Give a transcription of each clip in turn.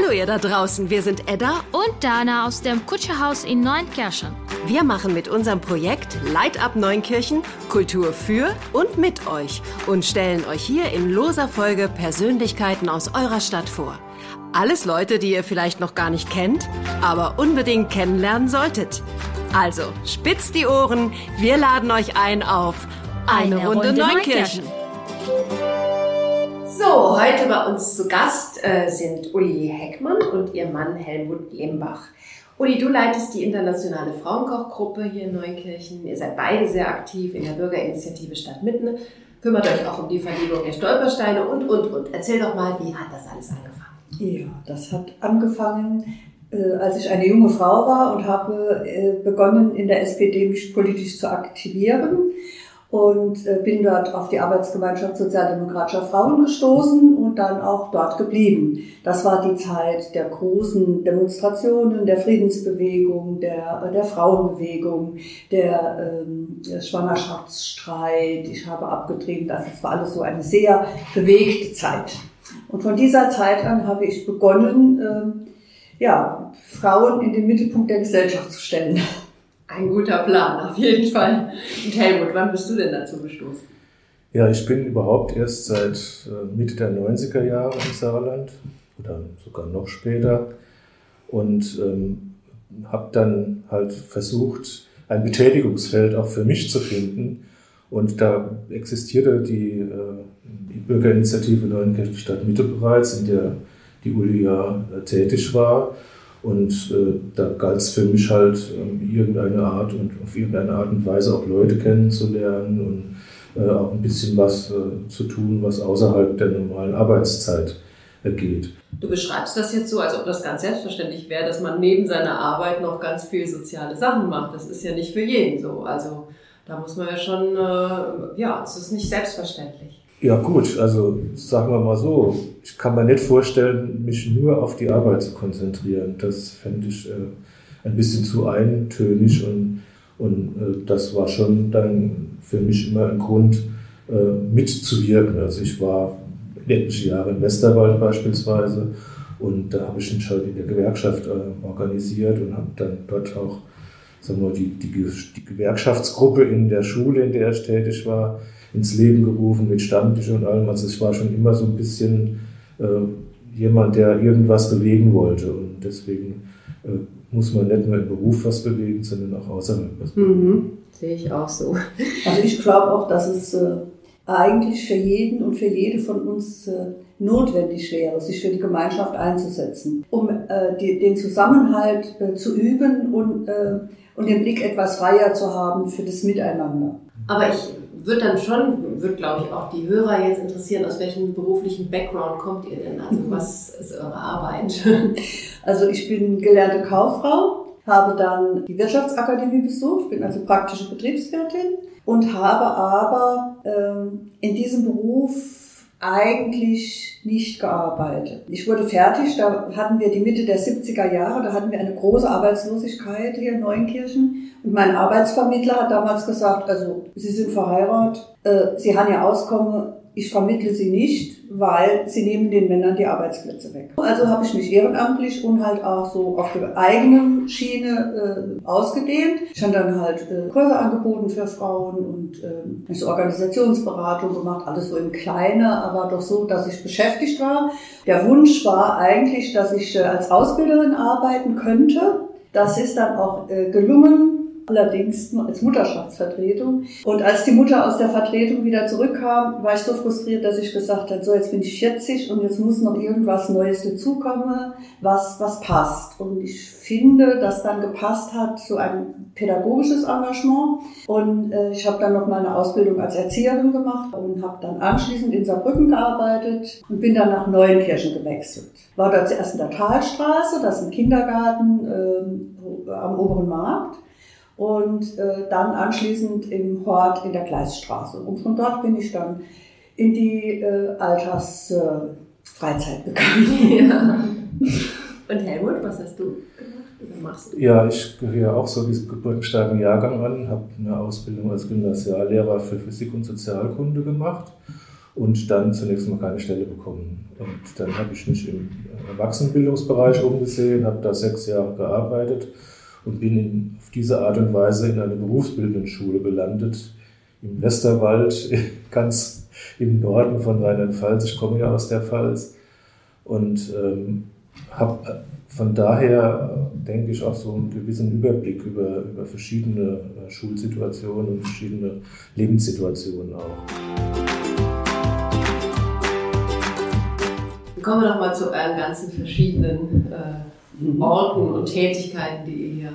Hallo ihr da draußen, wir sind Edda und Dana aus dem Kutscherhaus in Neunkirchen. Wir machen mit unserem Projekt Light Up Neunkirchen Kultur für und mit euch und stellen euch hier in loser Folge Persönlichkeiten aus eurer Stadt vor. Alles Leute, die ihr vielleicht noch gar nicht kennt, aber unbedingt kennenlernen solltet. Also, spitzt die Ohren, wir laden euch ein auf eine, eine Runde, Runde Neunkirchen. Neunkirchen. So, heute bei uns zu Gast äh, sind Uli Heckmann und ihr Mann Helmut Lembach. Uli, du leitest die internationale Frauenkochgruppe hier in Neunkirchen. Ihr seid beide sehr aktiv in der Bürgerinitiative Stadtmitten. Kümmert euch auch um die Verlegung der Stolpersteine und, und, und. Erzähl doch mal, wie hat das alles angefangen? Ja, das hat angefangen, äh, als ich eine junge Frau war und habe äh, begonnen, in der SPD mich politisch zu aktivieren und äh, bin dort auf die Arbeitsgemeinschaft sozialdemokratischer Frauen gestoßen und dann auch dort geblieben. Das war die Zeit der großen Demonstrationen, der Friedensbewegung, der, der Frauenbewegung, der, ähm, der Schwangerschaftsstreit. Ich habe abgetrieben, das war alles so eine sehr bewegte Zeit. Und von dieser Zeit an habe ich begonnen, äh, ja, Frauen in den Mittelpunkt der Gesellschaft zu stellen. Ein guter Plan, auf jeden Fall. Und Helmut, wann bist du denn dazu gestoßen? Ja, ich bin überhaupt erst seit äh, Mitte der 90er Jahre im Saarland oder sogar noch später und ähm, habe dann halt versucht, ein Betätigungsfeld auch für mich zu finden. Und da existierte die, äh, die Bürgerinitiative Neuenkirchen Stadt Mitte bereits, in der die Uli ja äh, tätig war. Und äh, da galt es für mich halt, ähm, irgendeine Art und auf irgendeine Art und Weise auch Leute kennenzulernen und äh, auch ein bisschen was äh, zu tun, was außerhalb der normalen Arbeitszeit geht. Du beschreibst das jetzt so, als ob das ganz selbstverständlich wäre, dass man neben seiner Arbeit noch ganz viel soziale Sachen macht. Das ist ja nicht für jeden so. Also da muss man ja schon, äh, ja, es ist nicht selbstverständlich. Ja gut, also sagen wir mal so, ich kann mir nicht vorstellen, mich nur auf die Arbeit zu konzentrieren. Das fände ich äh, ein bisschen zu eintönig und, und äh, das war schon dann für mich immer ein Grund, äh, mitzuwirken. Also ich war etliche Jahre in Westerwald beispielsweise und da habe ich mich halt in der Gewerkschaft äh, organisiert und habe dann dort auch sagen wir, die, die, die Gewerkschaftsgruppe in der Schule, in der ich tätig war, ins Leben gerufen mit Stammtisch und allem. Also ich war schon immer so ein bisschen äh, jemand, der irgendwas bewegen wollte. Und deswegen äh, muss man nicht nur im Beruf was bewegen, sondern auch außerhalb was bewegen. Mhm. Sehe ich auch so. Also ich glaube auch, dass es äh, eigentlich für jeden und für jede von uns äh, notwendig wäre, sich für die Gemeinschaft einzusetzen, um äh, die, den Zusammenhalt äh, zu üben und, äh, und den Blick etwas freier zu haben für das Miteinander. Aber ich wird dann schon, wird glaube ich auch die Hörer jetzt interessieren, aus welchem beruflichen Background kommt ihr denn? Also mhm. was ist eure Arbeit? Also ich bin gelernte Kauffrau, habe dann die Wirtschaftsakademie besucht, bin also praktische Betriebswirtin und habe aber ähm, in diesem Beruf eigentlich nicht gearbeitet. Ich wurde fertig, da hatten wir die Mitte der 70er Jahre, da hatten wir eine große Arbeitslosigkeit hier in Neuenkirchen. Und mein Arbeitsvermittler hat damals gesagt, also Sie sind verheiratet, äh, Sie haben ja Auskommen, ich vermittle sie nicht, weil sie nehmen den Männern die Arbeitsplätze weg. Also habe ich mich ehrenamtlich und halt auch so auf der eigenen Schiene äh, ausgedehnt. Ich habe dann halt äh, Kurse angeboten für Frauen und äh, so Organisationsberatung gemacht, alles so im Kleinen, aber doch so, dass ich beschäftigt war. Der Wunsch war eigentlich, dass ich äh, als Ausbilderin arbeiten könnte. Das ist dann auch äh, gelungen allerdings nur als Mutterschaftsvertretung. Und als die Mutter aus der Vertretung wieder zurückkam, war ich so frustriert, dass ich gesagt habe, so jetzt bin ich 40 und jetzt muss noch irgendwas Neues dazukommen, was, was passt. Und ich finde, dass dann gepasst hat, so ein pädagogisches Engagement. Und äh, ich habe dann noch mal eine Ausbildung als Erzieherin gemacht und habe dann anschließend in Saarbrücken gearbeitet und bin dann nach Neuenkirchen gewechselt. War dort zuerst in der Talstraße, das ist ein Kindergarten äh, am oberen Markt und äh, dann anschließend im Hort in der Gleisstraße. Und von dort bin ich dann in die äh, Altersfreizeit äh, gegangen. Ja. Und Helmut, was hast du gemacht oder machst du? Ja, ich gehöre auch so diesem geburtenstarken Jahrgang an, habe eine Ausbildung als Gymnasiallehrer für Physik und Sozialkunde gemacht und dann zunächst mal keine Stelle bekommen. Und dann habe ich mich im Erwachsenenbildungsbereich umgesehen, habe da sechs Jahre gearbeitet und bin in, auf diese Art und Weise in eine berufsbildende Schule gelandet, im Westerwald, ganz im Norden von Rheinland-Pfalz. Ich komme ja aus der Pfalz und ähm, habe von daher, denke ich, auch so einen gewissen Überblick über, über verschiedene äh, Schulsituationen und verschiedene Lebenssituationen auch. Kommen wir doch mal zu euren ganzen verschiedenen äh, Orten und Tätigkeiten, die ihr hier,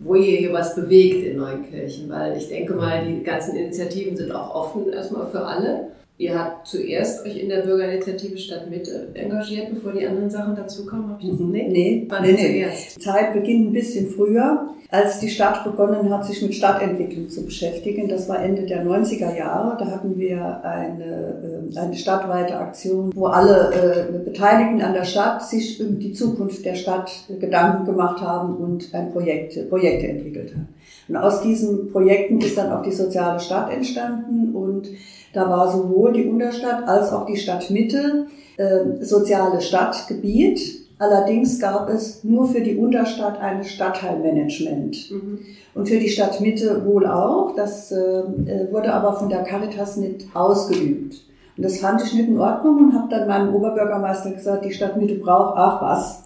wo ihr hier was bewegt in Neunkirchen, weil ich denke mal, die ganzen Initiativen sind auch offen erstmal für alle. Ihr habt zuerst euch in der Bürgerinitiative Stadtmitte engagiert, bevor die anderen Sachen dazukommen. Hab ich das? Nee, nee, nee, nee. Die Zeit beginnt ein bisschen früher, als die Stadt begonnen hat, sich mit Stadtentwicklung zu beschäftigen. Das war Ende der 90er Jahre. Da hatten wir eine, äh, eine stadtweite Aktion, wo alle äh, Beteiligten an der Stadt sich um die Zukunft der Stadt Gedanken gemacht haben und ein Projekt, Projekte entwickelt haben. Und aus diesen Projekten ist dann auch die soziale Stadt entstanden und da war sowohl die Unterstadt als auch die Stadtmitte äh, soziale Stadtgebiet. Allerdings gab es nur für die Unterstadt ein Stadtteilmanagement. Mhm. Und für die Stadtmitte wohl auch. Das äh, äh, wurde aber von der Caritas nicht ausgeübt. Und das fand ich nicht in Ordnung und habe dann meinem Oberbürgermeister gesagt, die Stadtmitte braucht ach was.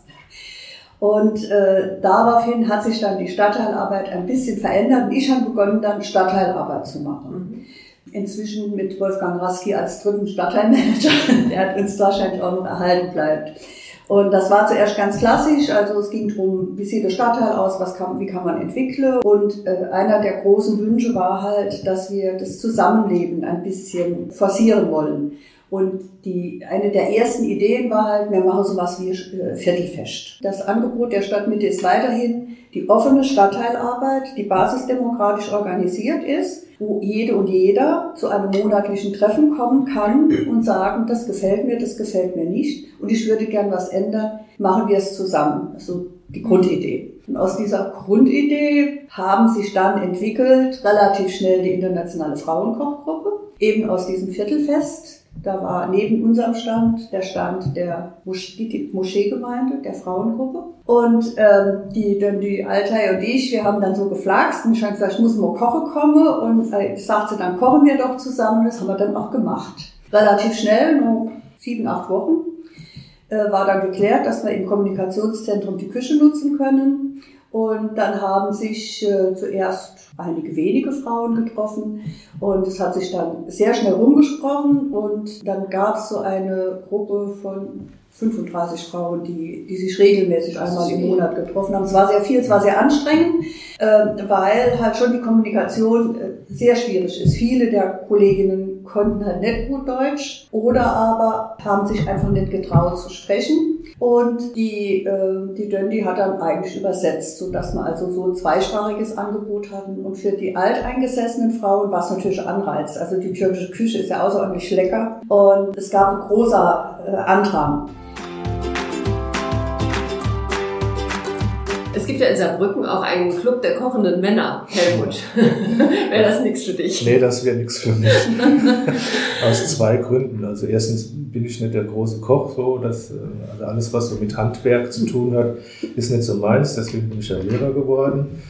Und äh, daraufhin hat sich dann die Stadtteilarbeit ein bisschen verändert und ich habe begonnen, dann Stadtteilarbeit zu machen. Mhm inzwischen mit Wolfgang Raski als dritten Stadtteilmanager. Der hat uns wahrscheinlich auch noch erhalten bleibt. Und das war zuerst ganz klassisch, also es ging darum, wie sieht der Stadtteil aus, was kann, wie kann man entwickeln. Und äh, einer der großen Wünsche war halt, dass wir das Zusammenleben ein bisschen forcieren wollen. Und die, eine der ersten Ideen war halt, wir machen sowas wie äh, Viertelfest. Das Angebot der Stadtmitte ist weiterhin die offene Stadtteilarbeit, die basisdemokratisch organisiert ist, wo jede und jeder zu einem monatlichen Treffen kommen kann und sagen, das gefällt mir, das gefällt mir nicht und ich würde gern was ändern, machen wir es zusammen. Also die Grundidee. Und aus dieser Grundidee haben sich dann entwickelt relativ schnell die internationale Frauenkochgruppe, eben aus diesem Viertelfest da war neben unserem Stand der Stand der Moschee, Moscheegemeinde, der Frauengruppe. Und ähm, die, dann die Altei und ich, wir haben dann so geflaxt und ich habe gesagt, ich muss mal kochen kommen. Und äh, ich sagte, dann kochen wir doch zusammen. Das haben wir dann auch gemacht. Relativ schnell, nur sieben, acht Wochen, äh, war dann geklärt, dass wir im Kommunikationszentrum die Küche nutzen können. Und dann haben sich äh, zuerst einige wenige Frauen getroffen und es hat sich dann sehr schnell rumgesprochen und dann gab es so eine Gruppe von 35 Frauen, die, die sich regelmäßig einmal im Monat getroffen haben. Es war sehr viel, es war sehr anstrengend, äh, weil halt schon die Kommunikation äh, sehr schwierig ist. Viele der Kolleginnen konnten halt nicht gut Deutsch oder aber haben sich einfach nicht getraut zu sprechen. Und die, äh, die Döndi hat dann eigentlich übersetzt, so dass wir also so ein zweisprachiges Angebot hatten. Und für die alteingesessenen Frauen war es natürlich Anreiz. Also die türkische Küche ist ja außerordentlich lecker. Und es gab ein großer äh, Andrang. Gibt ja in Saarbrücken auch einen Club der kochenden Männer, Helmut. wäre das nichts für dich? Nee, das wäre nichts für mich. Aus zwei Gründen. Also erstens bin ich nicht der große Koch, so dass also alles, was so mit Handwerk zu tun hat, ist nicht so meins. Deswegen bin ich ja Lehrer geworden.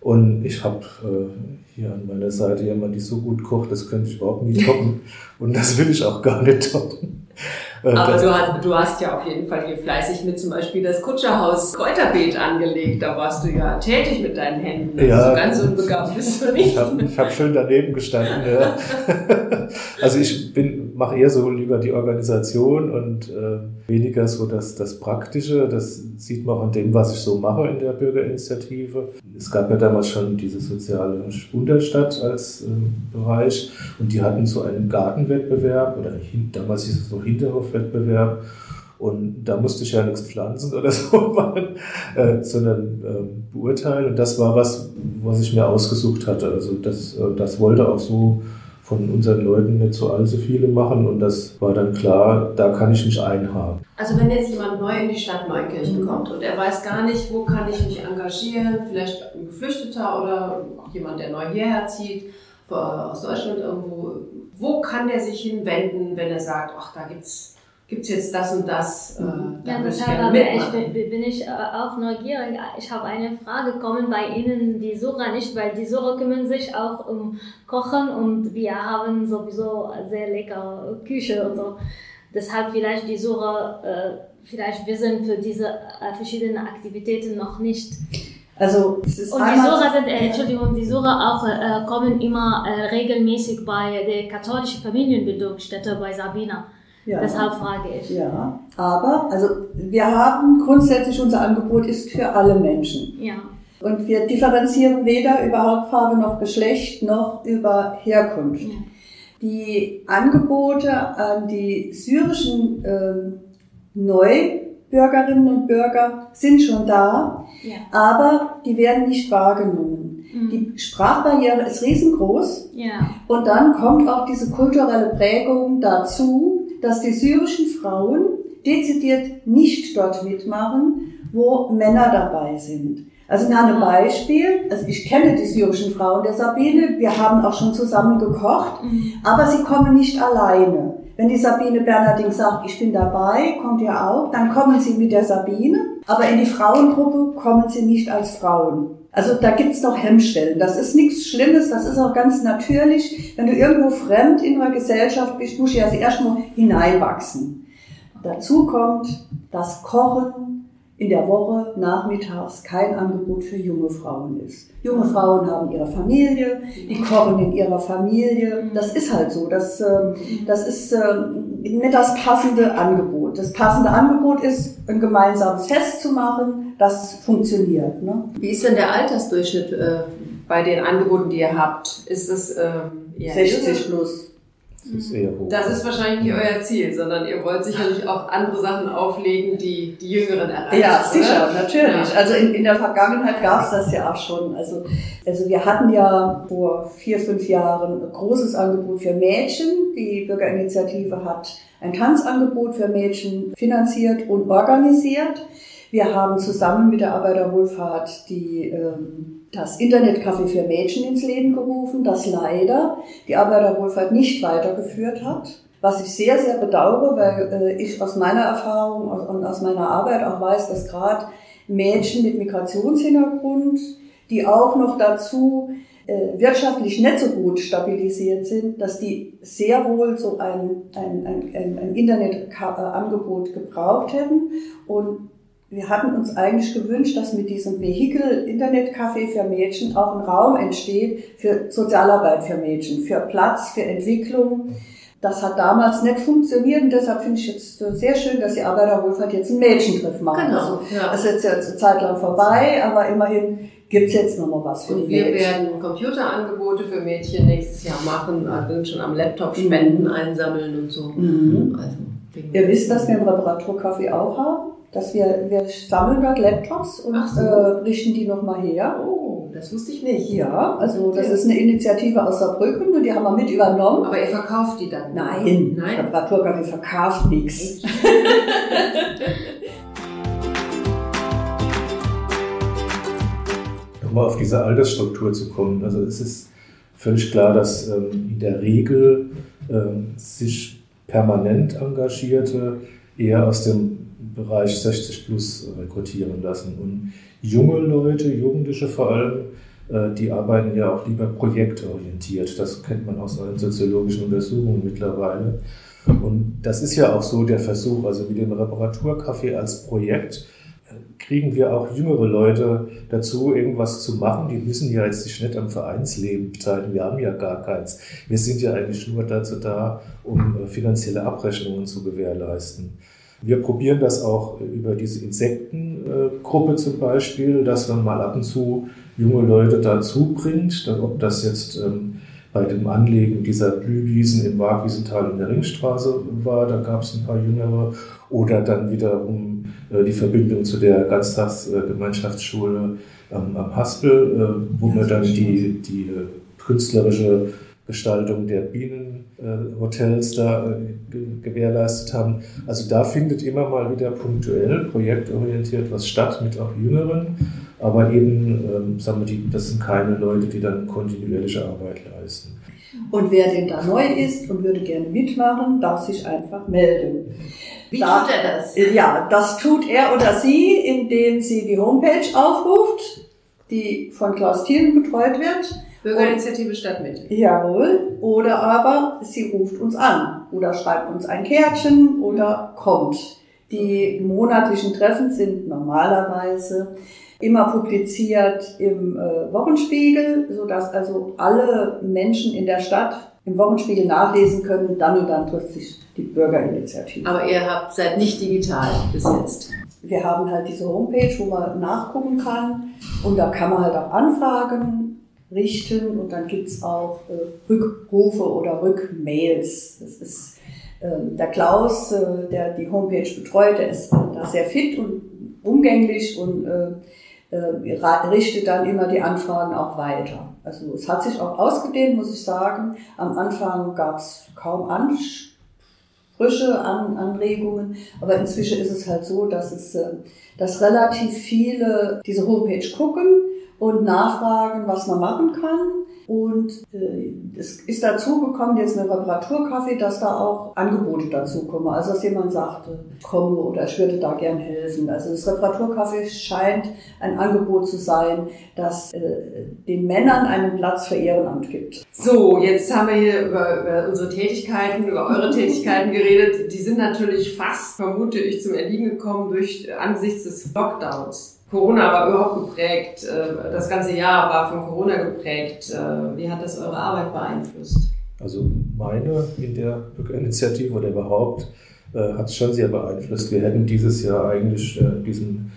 Und ich habe äh, hier an meiner Seite jemanden, die so gut kocht, das könnte ich überhaupt nie toppen. Und das will ich auch gar nicht toppen. Äh, Aber du hast, du hast ja auf jeden Fall hier fleißig mit zum Beispiel das Kutscherhaus Kräuterbeet angelegt. Da warst du ja tätig mit deinen Händen. Ja, also ganz unbegabt bist du nicht. Ich habe hab schön daneben gestanden. Ja. also ich bin mache eher so lieber die Organisation und äh, weniger so das, das Praktische. Das sieht man auch an dem, was ich so mache in der Bürgerinitiative. Es gab ja damals schon diese soziale Unterstadt als äh, Bereich und die hatten so einen Gartenwettbewerb oder damals hieß es noch Hinterhofwettbewerb. Und da musste ich ja nichts pflanzen oder so machen, äh, sondern äh, beurteilen. Und das war was, was ich mir ausgesucht hatte. Also das, äh, das wollte auch so von unseren Leuten nicht so allzu viele machen und das war dann klar, da kann ich mich einhaken. Also wenn jetzt jemand neu in die Stadt Neukirchen kommt und er weiß gar nicht, wo kann ich mich engagieren, vielleicht ein Geflüchteter oder jemand, der neu hierher zieht, aus Deutschland irgendwo, wo kann der sich hinwenden, wenn er sagt, ach, da gibt's gibt's jetzt das und das. Äh, Ja, ich deshalb ich, mitmachen. bin, ich äh, auch neugierig. Ich habe eine Frage, kommen bei Ihnen die Sura nicht, weil die Sura kümmern sich auch um Kochen und wir haben sowieso sehr leckere Küche und so. Deshalb vielleicht die Sura, äh, vielleicht wir sind für diese äh, verschiedenen Aktivitäten noch nicht. Also es Und die Sura sind, äh, Entschuldigung, die Sura auch äh, kommen immer äh, regelmäßig bei der katholischen Familienbildungsstätte bei Sabina. Ja. Deshalb frage ich. Ja, aber also wir haben grundsätzlich unser Angebot ist für alle Menschen. Ja. Und wir differenzieren weder über Hautfarbe noch Geschlecht noch über Herkunft. Ja. Die Angebote an die syrischen ähm, Neubürgerinnen und Bürger sind schon da, Ja. aber die werden nicht wahrgenommen. Mhm. Die Sprachbarriere ist riesengroß Ja. und dann kommt auch diese kulturelle Prägung dazu, dass die syrischen Frauen dezidiert nicht dort mitmachen, wo Männer dabei sind. Also wir haben ein Beispiel, also ich kenne die syrischen Frauen der Sabine, wir haben auch schon zusammen gekocht, Mhm. aber sie kommen nicht alleine. Wenn die Sabine Bernarding sagt, ich bin dabei, kommt ihr auch, dann kommen sie mit der Sabine, aber in die Frauengruppe kommen sie nicht als Frauen. Also da gibt's noch Hemmstellen. Das ist nichts Schlimmes, das ist auch ganz natürlich. Wenn du irgendwo fremd in einer Gesellschaft bist, musst du ja erstmal hineinwachsen. Dazu kommt das Kochen in der Woche nachmittags kein Angebot für junge Frauen ist. Junge Frauen haben ihre Familie, die kochen in ihrer Familie. Das ist halt so. Das, ähm, das ist ähm, nicht das passende Angebot. Das passende Angebot ist, ein gemeinsames Fest zu machen. Das funktioniert. Ne? Wie ist denn der Altersdurchschnitt äh, bei den Angeboten, die ihr habt? Ist es eher 60 jünger? plus. Das ist eher hoch. Das ist wahrscheinlich nicht euer Ziel, sondern ihr wollt sicherlich auch andere Sachen auflegen, die die Jüngeren erreichen. Ja, oder? sicher, natürlich. Ja. Also in, in der Vergangenheit gab es das ja auch schon. Also, also wir hatten ja vor vier, fünf Jahren ein großes Angebot für Mädchen. Die Bürgerinitiative hat ein Tanzangebot für Mädchen finanziert und organisiert. Wir haben zusammen mit der Arbeiterwohlfahrt die, ähm, das Internetcafé für Mädchen ins Leben gerufen, das leider die Arbeiterwohlfahrt nicht weitergeführt hat. Was ich sehr, sehr bedauere, weil äh, ich aus meiner Erfahrung und aus meiner Arbeit auch weiß, dass gerade Mädchen mit Migrationshintergrund, die auch noch dazu äh, wirtschaftlich nicht so gut stabilisiert sind, dass die sehr wohl so ein, ein, ein, ein Internetangebot gebraucht hätten. Und wir hatten uns eigentlich gewünscht, dass mit diesem Vehikel Internetcafé für Mädchen auch ein Raum entsteht für Sozialarbeit für Mädchen, für Platz, für Entwicklung. Das hat damals nicht funktioniert und deshalb finde ich jetzt sehr schön, dass die Arbeiterwohlfahrt jetzt einen Mädchentreff machen. Genau, Also, ja. das ist jetzt eine Zeit lang vorbei, aber immerhin gibt's jetzt noch mal was für Und die wir Mädchen. werden Computerangebote für Mädchen nächstes Jahr machen, also schon am Laptop Spenden einsammeln und so. Mhm. Also, Ihr wisst, dass wir im Reparaturcafé auch haben, dass wir, wir sammeln dort Laptops und so. äh, richten die nochmal her. Oh, das wusste ich nicht. Ja, also das ist eine Initiative aus Saarbrücken und die haben wir mit übernommen. Aber ihr verkauft die dann? Nein, Nein. Reparaturcafé verkauft nichts. Nochmal auf diese Altersstruktur zu kommen. Also es ist völlig klar, dass ähm, in der Regel ähm, sich permanent Engagierte eher aus dem Bereich 60 plus rekrutieren lassen. Und junge Leute, Jugendliche vor allem, äh, die arbeiten ja auch lieber projektorientiert. Das kennt man aus allen soziologischen Untersuchungen mittlerweile. Und das ist ja auch so der Versuch, also mit dem Reparaturcafé als Projekt kriegen wir auch jüngere Leute dazu, irgendwas zu machen. Die müssen ja jetzt nicht am Vereinsleben beteiligen. Wir haben ja gar keins. Wir sind ja eigentlich nur dazu da, um äh, finanzielle Abrechnungen zu gewährleisten. Wir probieren das auch über diese Insektengruppe zum Beispiel, dass man mal ab und zu junge Leute dazu bringt, ob das jetzt ähm, bei dem Anlegen dieser Blühwiesen im Waagwiesental in der Ringstraße war, da gab es ein paar Jüngere, oder dann wiederum die Verbindung zu der Ganztagsgemeinschaftsschule ähm, am Haspel, äh, wo wir dann die, die äh, künstlerische Gestaltung der Bienenhotels da äh, ge- gewährleistet haben. Also da findet immer mal wieder punktuell, projektorientiert was statt mit auch Jüngeren, aber eben, ähm, sagen wir, die, das sind keine Leute, die dann kontinuierliche Arbeit leisten. Und wer denn da neu ist und würde gerne mitmachen, darf sich einfach melden. Wie Da- tut er das? Ja, das tut er oder sie, indem sie die Homepage aufruft, die von Klaus Thielen betreut wird. Bürgerinitiative Stadtmitte. Jawohl. Oder aber sie ruft uns an oder schreibt uns ein Kärtchen oder kommt. Die monatlichen Treffen sind normalerweise immer publiziert im äh, Wochenspiegel, sodass also alle Menschen in der Stadt im Wochenspiegel nachlesen können, dann und dann trifft sich die Bürgerinitiative. Aber ihr habt, seid nicht digital bis jetzt. Wir haben halt diese Homepage, wo man nachgucken kann und da kann man halt auch Anfragen richten und dann gibt's auch äh, Rückrufe oder Rückmails. Das ist ähm, der Klaus, äh, der die Homepage betreut, der ist da sehr fit und umgänglich und äh, äh, richtet dann immer die Anfragen auch weiter. Also es hat sich auch ausgedehnt, muss ich sagen. Am Anfang gab's kaum Ansprüche, an Anregungen, aber inzwischen ist es halt so, dass es, äh, dass relativ viele diese Homepage gucken und nachfragen, was man machen kann. Und äh, es ist dazu gekommen, jetzt mit Reparaturkaffee, dass da auch Angebote dazu kommen. Also dass jemand sagte, komme oder ich würde da gern helfen. Also das Reparaturkaffee scheint ein Angebot zu sein, das äh, den Männern einen Platz für Ehrenamt gibt. So, jetzt haben wir hier über, über unsere Tätigkeiten, über eure Tätigkeiten geredet. Die sind natürlich fast, vermute ich, zum Erliegen gekommen durch äh, angesichts des Lockdowns. Corona war überhaupt geprägt, äh, das ganze Jahr war von Corona geprägt. Äh, Wie hat das eure Arbeit beeinflusst? Also meine in der Bürgerinitiative oder überhaupt äh, hat es schon sehr beeinflusst. Wir hätten dieses Jahr eigentlich diesen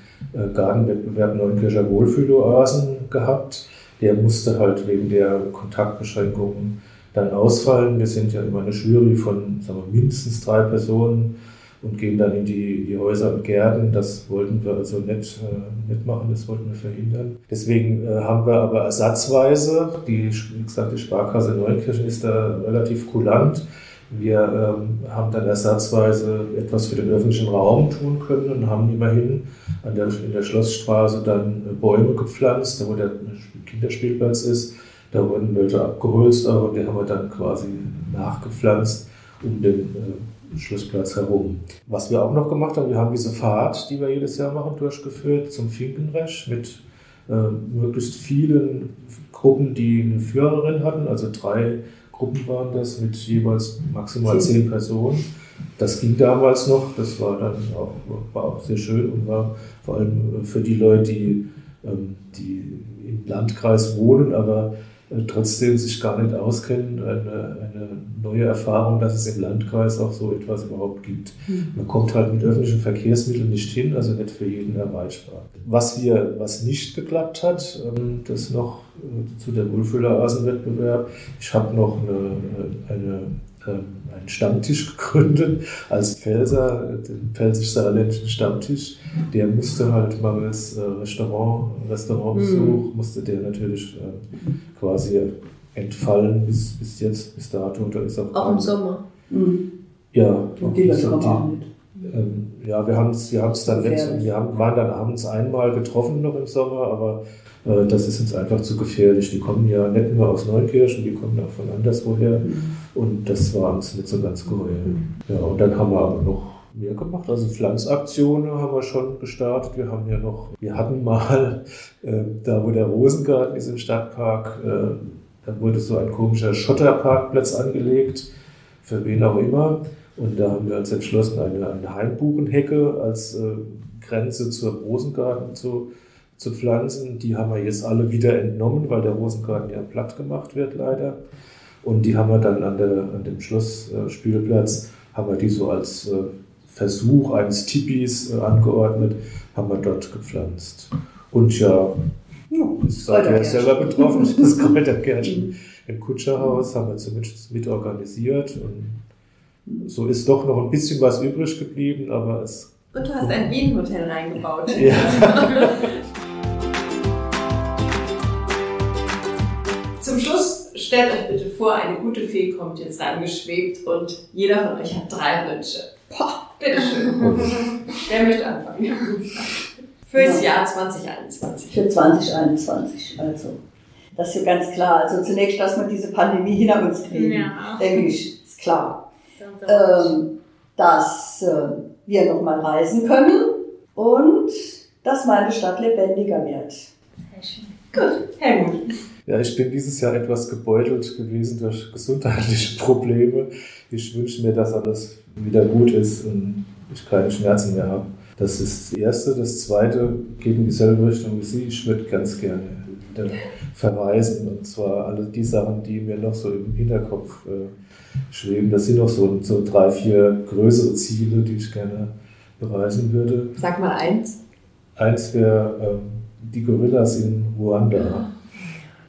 Gartenwettbewerb Neunkircher Wohlfühloasen gehabt. Der musste halt wegen der Kontaktbeschränkungen dann ausfallen. Wir sind ja immer eine Jury von wir, mindestens drei Personen und gehen dann in die, die Häuser und Gärten. Das wollten wir also nicht äh, mitmachen, das wollten wir verhindern. Deswegen äh, haben wir aber ersatzweise, die, wie gesagt, die Sparkasse Neunkirchen ist da relativ kulant. Wir ähm, haben dann ersatzweise etwas für den öffentlichen Raum tun können und haben immerhin an der, in der Schlossstraße dann äh, Bäume gepflanzt, da wo der Kinderspielplatz ist. Da wurden welche abgeholzt, aber die haben wir dann quasi nachgepflanzt um den äh, Schlussplatz herum. Was wir auch noch gemacht haben, wir haben diese Fahrt, die wir jedes Jahr machen, durchgeführt zum Finkenresch mit äh, möglichst vielen Gruppen, die eine Führerin hatten, also drei Gruppen waren das mit jeweils maximal zehn Personen. Das ging damals noch, das war dann auch, war auch sehr schön und war vor allem für die Leute, die, ähm, die im Landkreis wohnen, aber trotzdem sich gar nicht auskennen, eine, eine neue Erfahrung, dass es im Landkreis auch so etwas überhaupt gibt. Man kommt halt mit öffentlichen Verkehrsmitteln nicht hin, also nicht für jeden erreichbar. Was wir, was nicht geklappt hat, ähm, das noch äh, zu der Wohlfühlerasenwettbewerb. Ich habe noch eine, eine, ähm, einen Stammtisch gegründet als Pfälzer, den pfälzisch-saarländischen Stammtisch. Der musste halt mangels äh, Restaurant, Restaurantbesuch, musste der natürlich äh, quasi entfallen bis, bis jetzt, bis dato. Da ist auch, Auch im Sommer. Mhm. Ja, Und die Leute kommen auch mit. Ähm, ja, wir haben es wir haben's dann Gefährlich. wir haben, waren dann abends einmal getroffen noch im Sommer, aber äh, das ist uns einfach zu gefährlich. Die kommen ja nicht nur aus Neukirchen, die kommen auch von anderswoher und das war uns nicht so ganz geheuer. Ja, und dann haben wir aber noch mehr gemacht. Also Pflanzaktionen haben wir schon gestartet. Wir haben ja noch, wir hatten mal, äh, da wo der Rosengarten ist im Stadtpark, äh, da wurde so ein komischer Schotterparkplatz angelegt, für wen auch immer. Und da haben wir uns entschlossen, eine, eine Hainbuchenhecke als äh, Grenze zur Rosengarten zu, zu pflanzen. Die haben wir jetzt alle wieder entnommen, weil der Rosengarten ja platt gemacht wird leider. Und die haben wir dann an, der, an dem Schlossspielplatz, haben wir die so als äh, Versuch eines Tipis äh, angeordnet, haben wir dort gepflanzt. Und ja, Ja, das seid ihr selber betroffen, das Kräutergärtchen im Kutscherhaus haben wir zumindest mit organisiert. Und so ist doch noch ein bisschen was übrig geblieben, aber es Und du hast ein Bienenhotel reingebaut. Ja. Zum Schluss stellt euch bitte vor, eine gute Fee kommt jetzt reingeschwebt und jeder von euch hat drei Wünsche. Poh, bitteschön. Wer möchte anfangen? Fürs Jahr 2021. Für 2021. Also, Das ist ja ganz klar. Also zunächst, dass wir diese Pandemie hinter uns kriegen, Ja. denke ich, ist klar. Ähm, dass äh, wir nochmal reisen können und dass meine Stadt lebendiger wird. Sehr schön. Gut, Helmut. Ja, ich bin dieses Jahr etwas gebeutelt gewesen durch gesundheitliche Probleme. Ich wünsche mir, dass alles wieder gut ist und ich keine Schmerzen mehr habe. Das ist das Erste. Das Zweite geht in dieselbe Richtung wie Sie. Ich würde ganz gerne wieder verreisen und zwar alle die Sachen, die mir noch so im Hinterkopf äh, schweben. Das sind noch so, so drei, vier größere Ziele, die ich gerne bereisen würde. Sag mal eins. Eins wäre ähm, die Gorillas in Ruanda.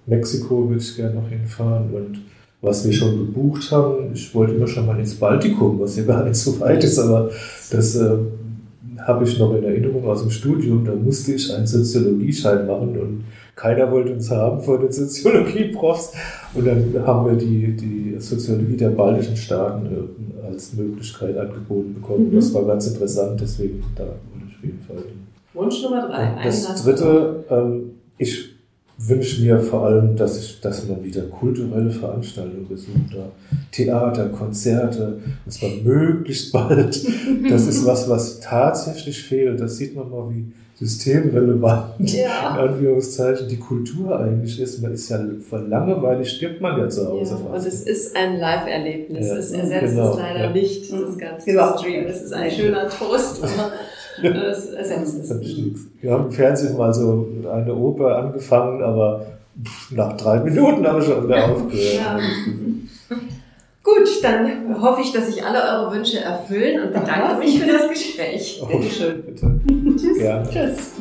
Mexiko würde ich gerne noch hinfahren und was wir schon gebucht haben, ich wollte immer schon mal ins Baltikum, was ja gar nicht so weit ist, aber das äh, habe ich noch in Erinnerung aus dem Studium. Da musste ich einen Soziologieschein machen und keiner wollte uns haben vor den Soziologie-Profs. Und dann haben wir die, die Soziologie der baltischen Staaten äh, als Möglichkeit angeboten bekommen. Das war ganz interessant, deswegen da wollte ich auf jeden Fall hin. Wunsch Nummer drei. Das dritte, ähm, ich wünsche mir vor allem, dass, ich, dass man wieder kulturelle Veranstaltungen besucht, da Theater, Konzerte, und zwar möglichst bald. Das ist was, was tatsächlich fehlt. Das sieht man mal, wie systemrelevant, Ja. in Anführungszeichen, die Kultur eigentlich ist. Man ist ja vor Langeweile stirbt man ja zu Hause Ja, und es ist ein Live-Erlebnis. Ja, es ersetzt genau, es leider ja. nicht, das ganze Überhaupt Stream. Es ist ein schöner Toast, aber es ersetzt es Das nicht. Wir haben im Fernsehen mal so eine Oper angefangen, aber nach drei Minuten haben wir schon wieder aufgehört. Ja. Gut, dann hoffe ich, dass sich alle eure Wünsche erfüllen und bedanke mich für das Gespräch. Oh, Bitteschön. bitte. Tschüss. Gerne. Tschüss.